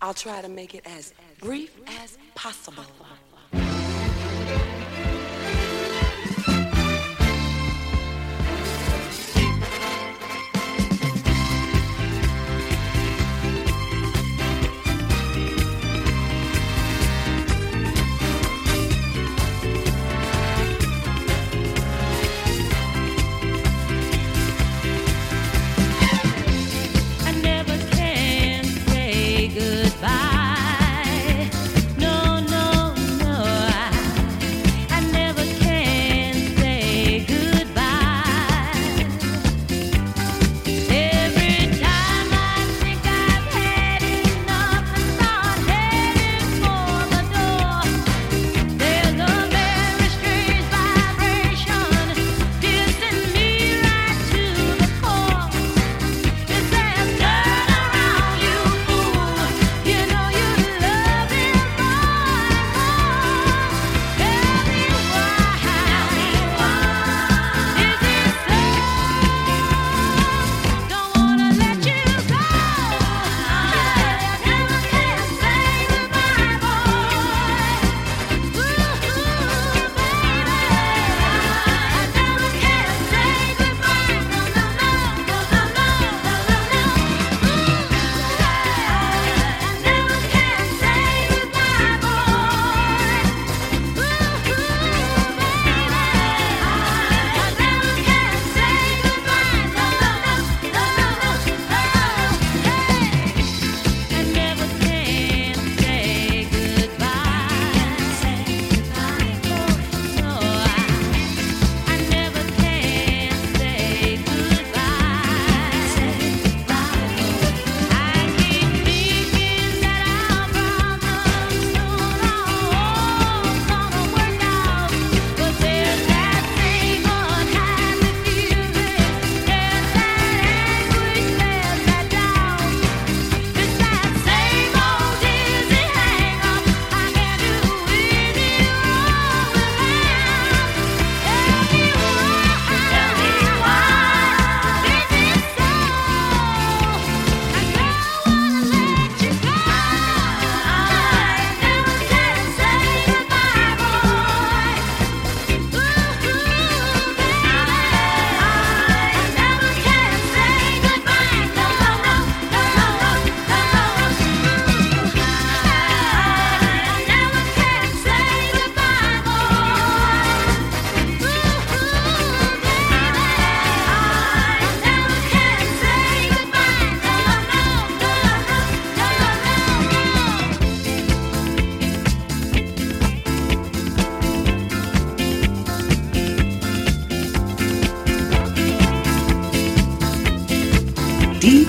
I'll try to make it as brief as possible.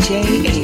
DJ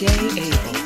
DJ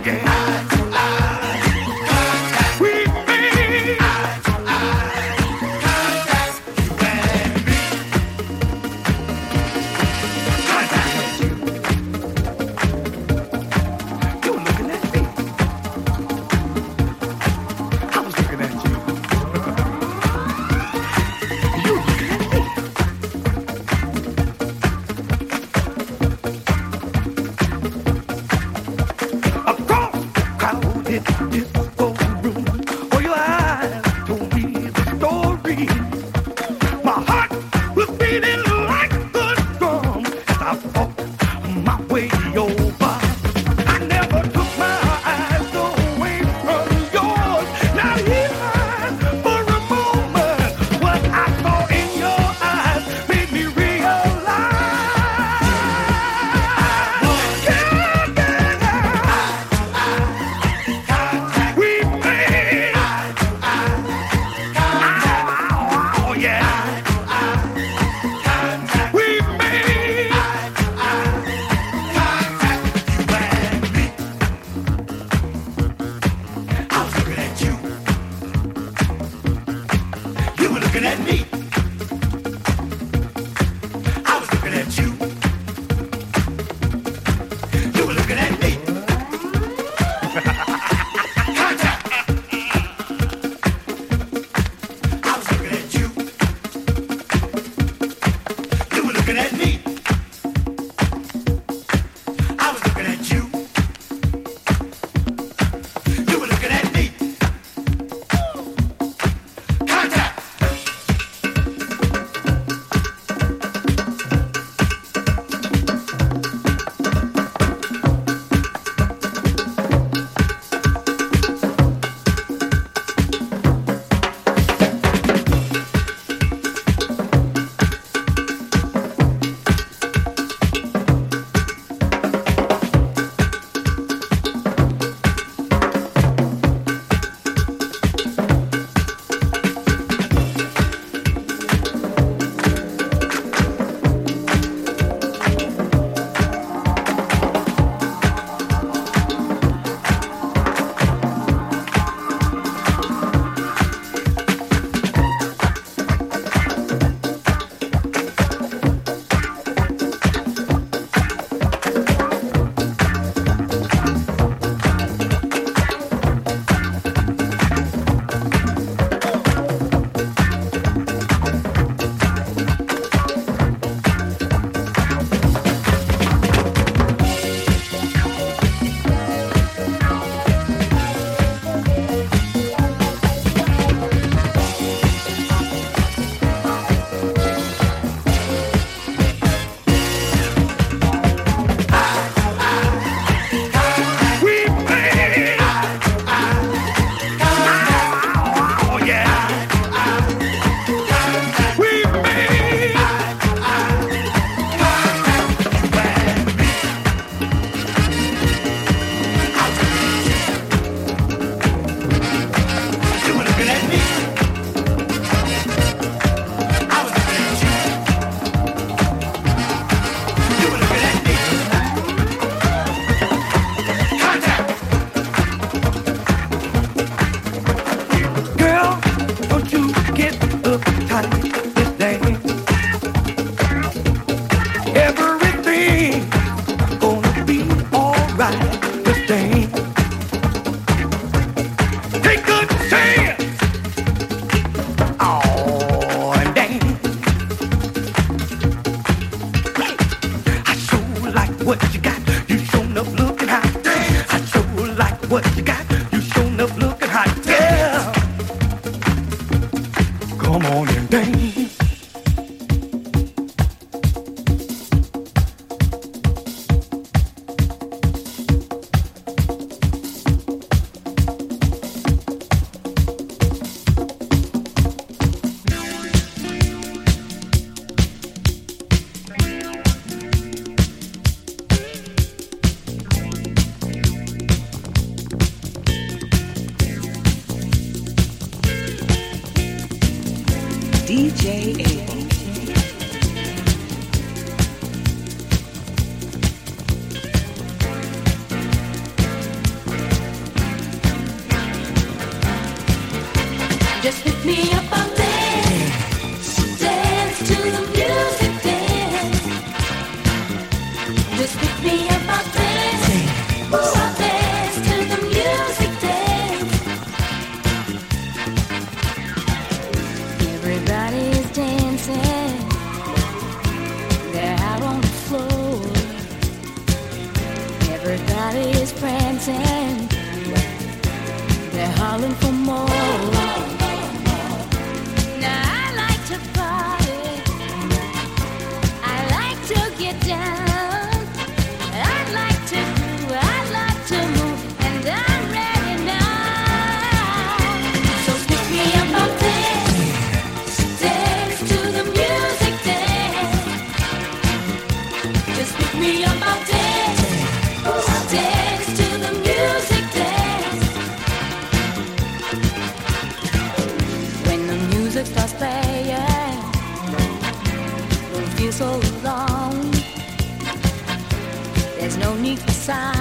Oh, side.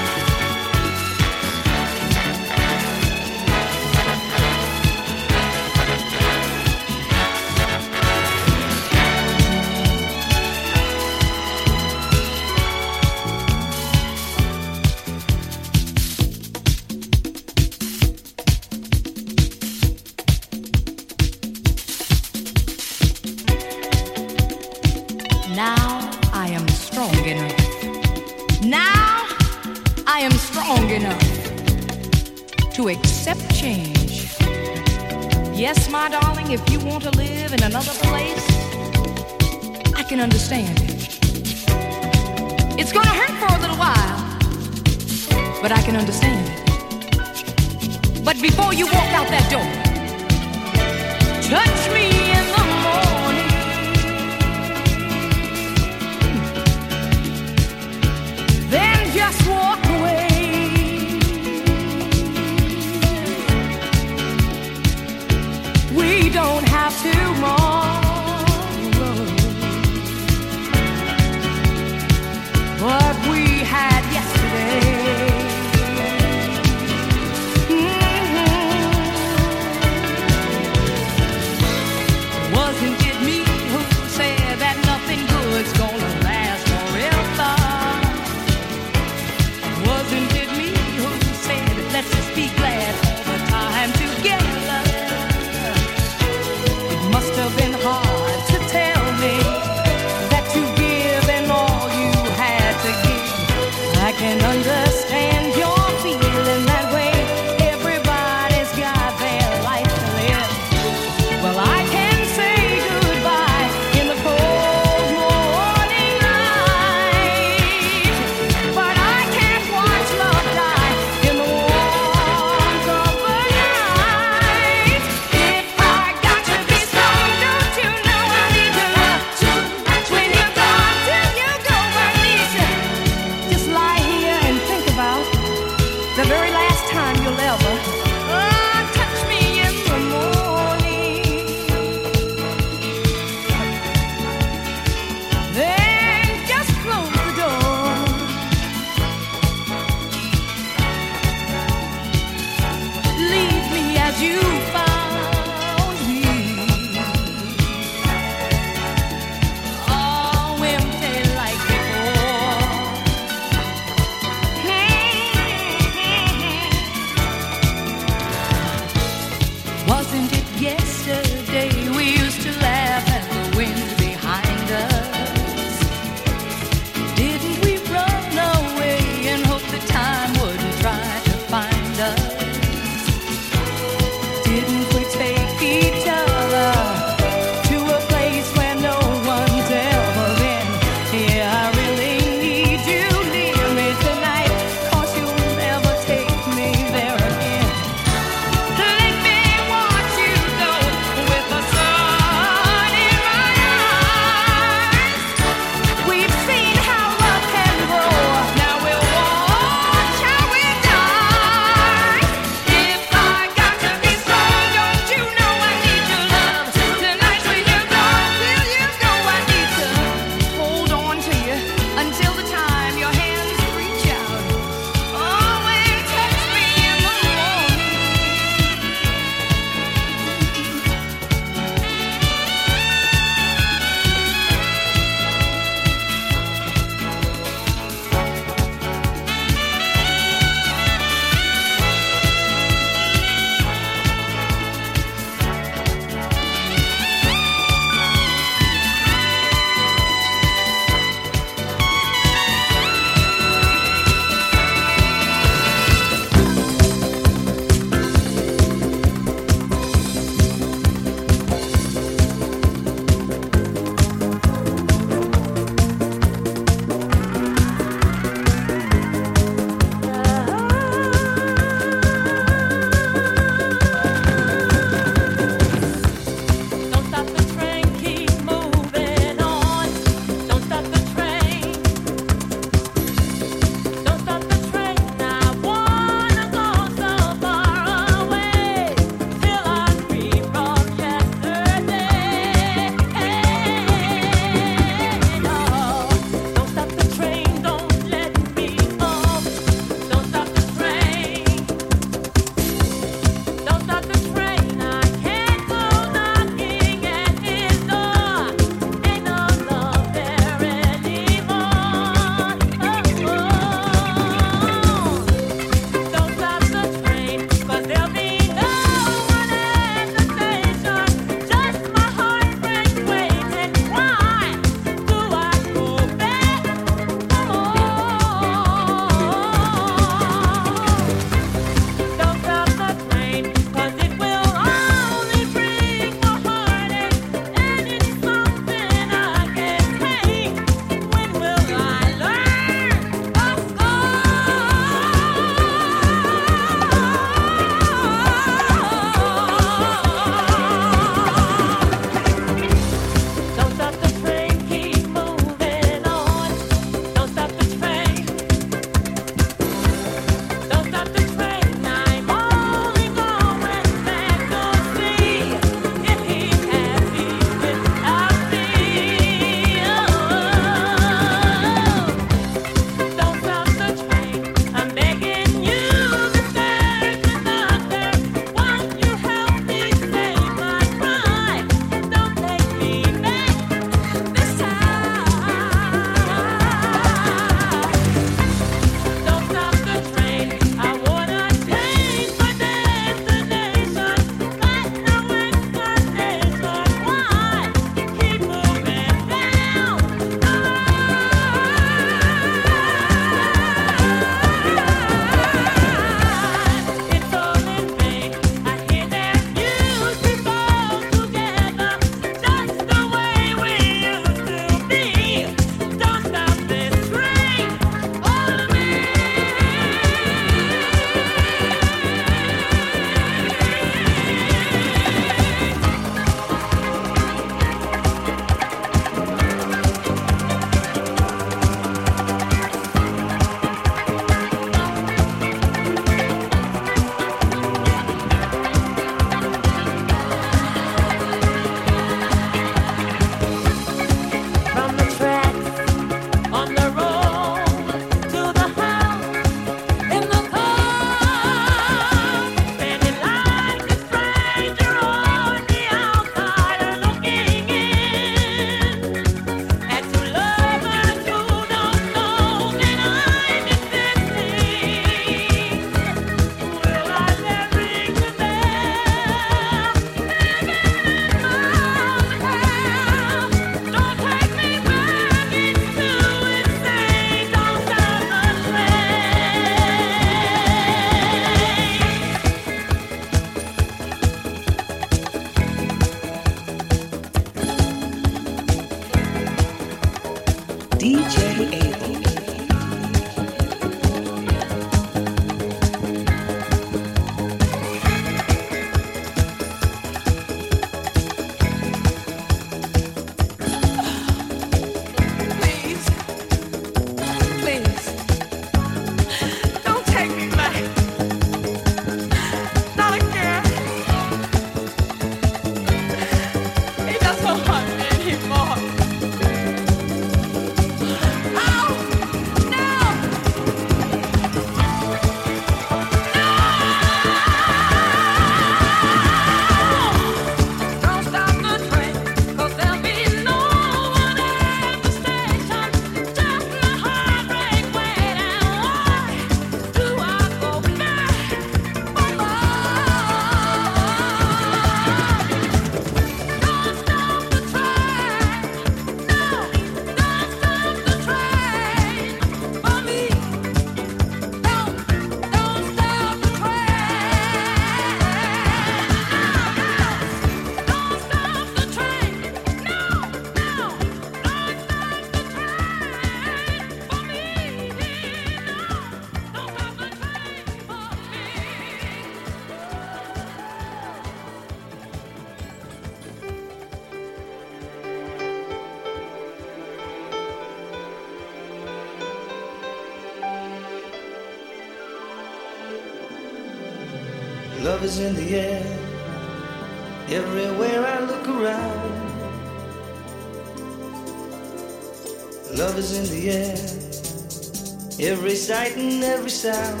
Sound.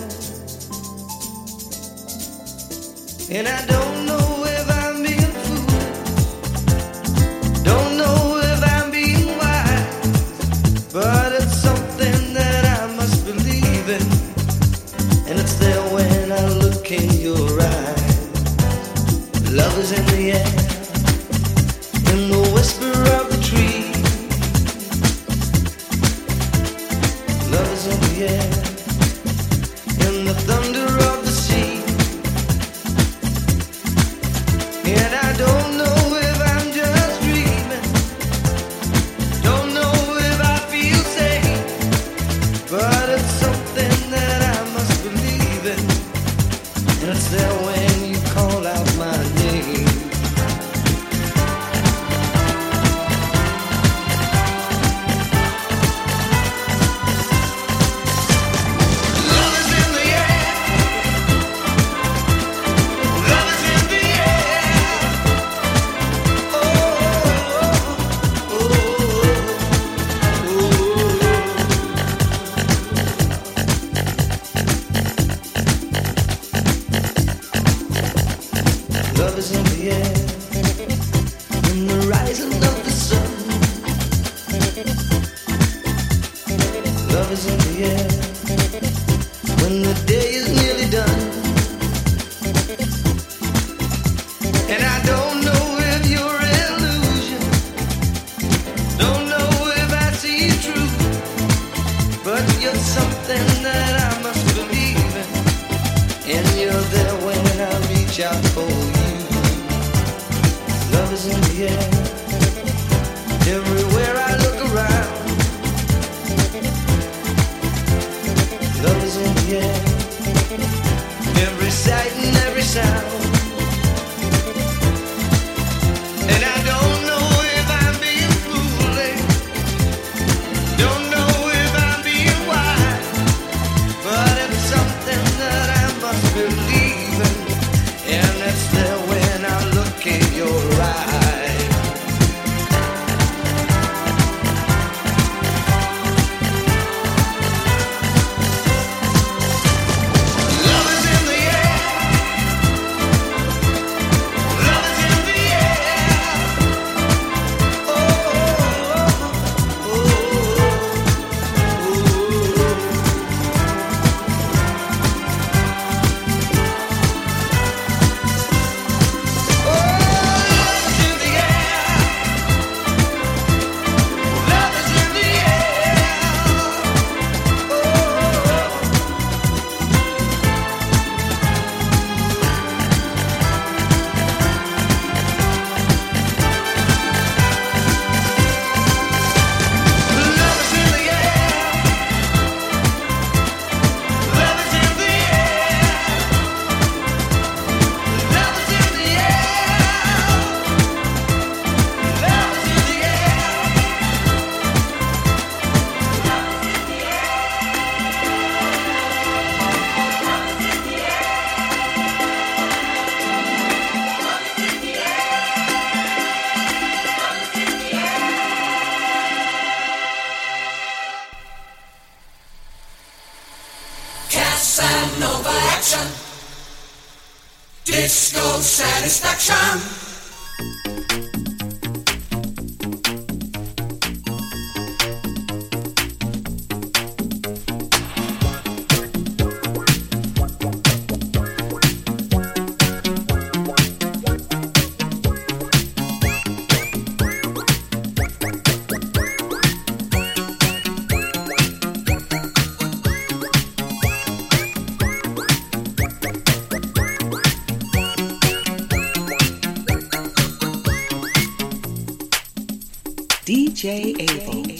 And I don't DJ Abel.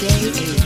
J-A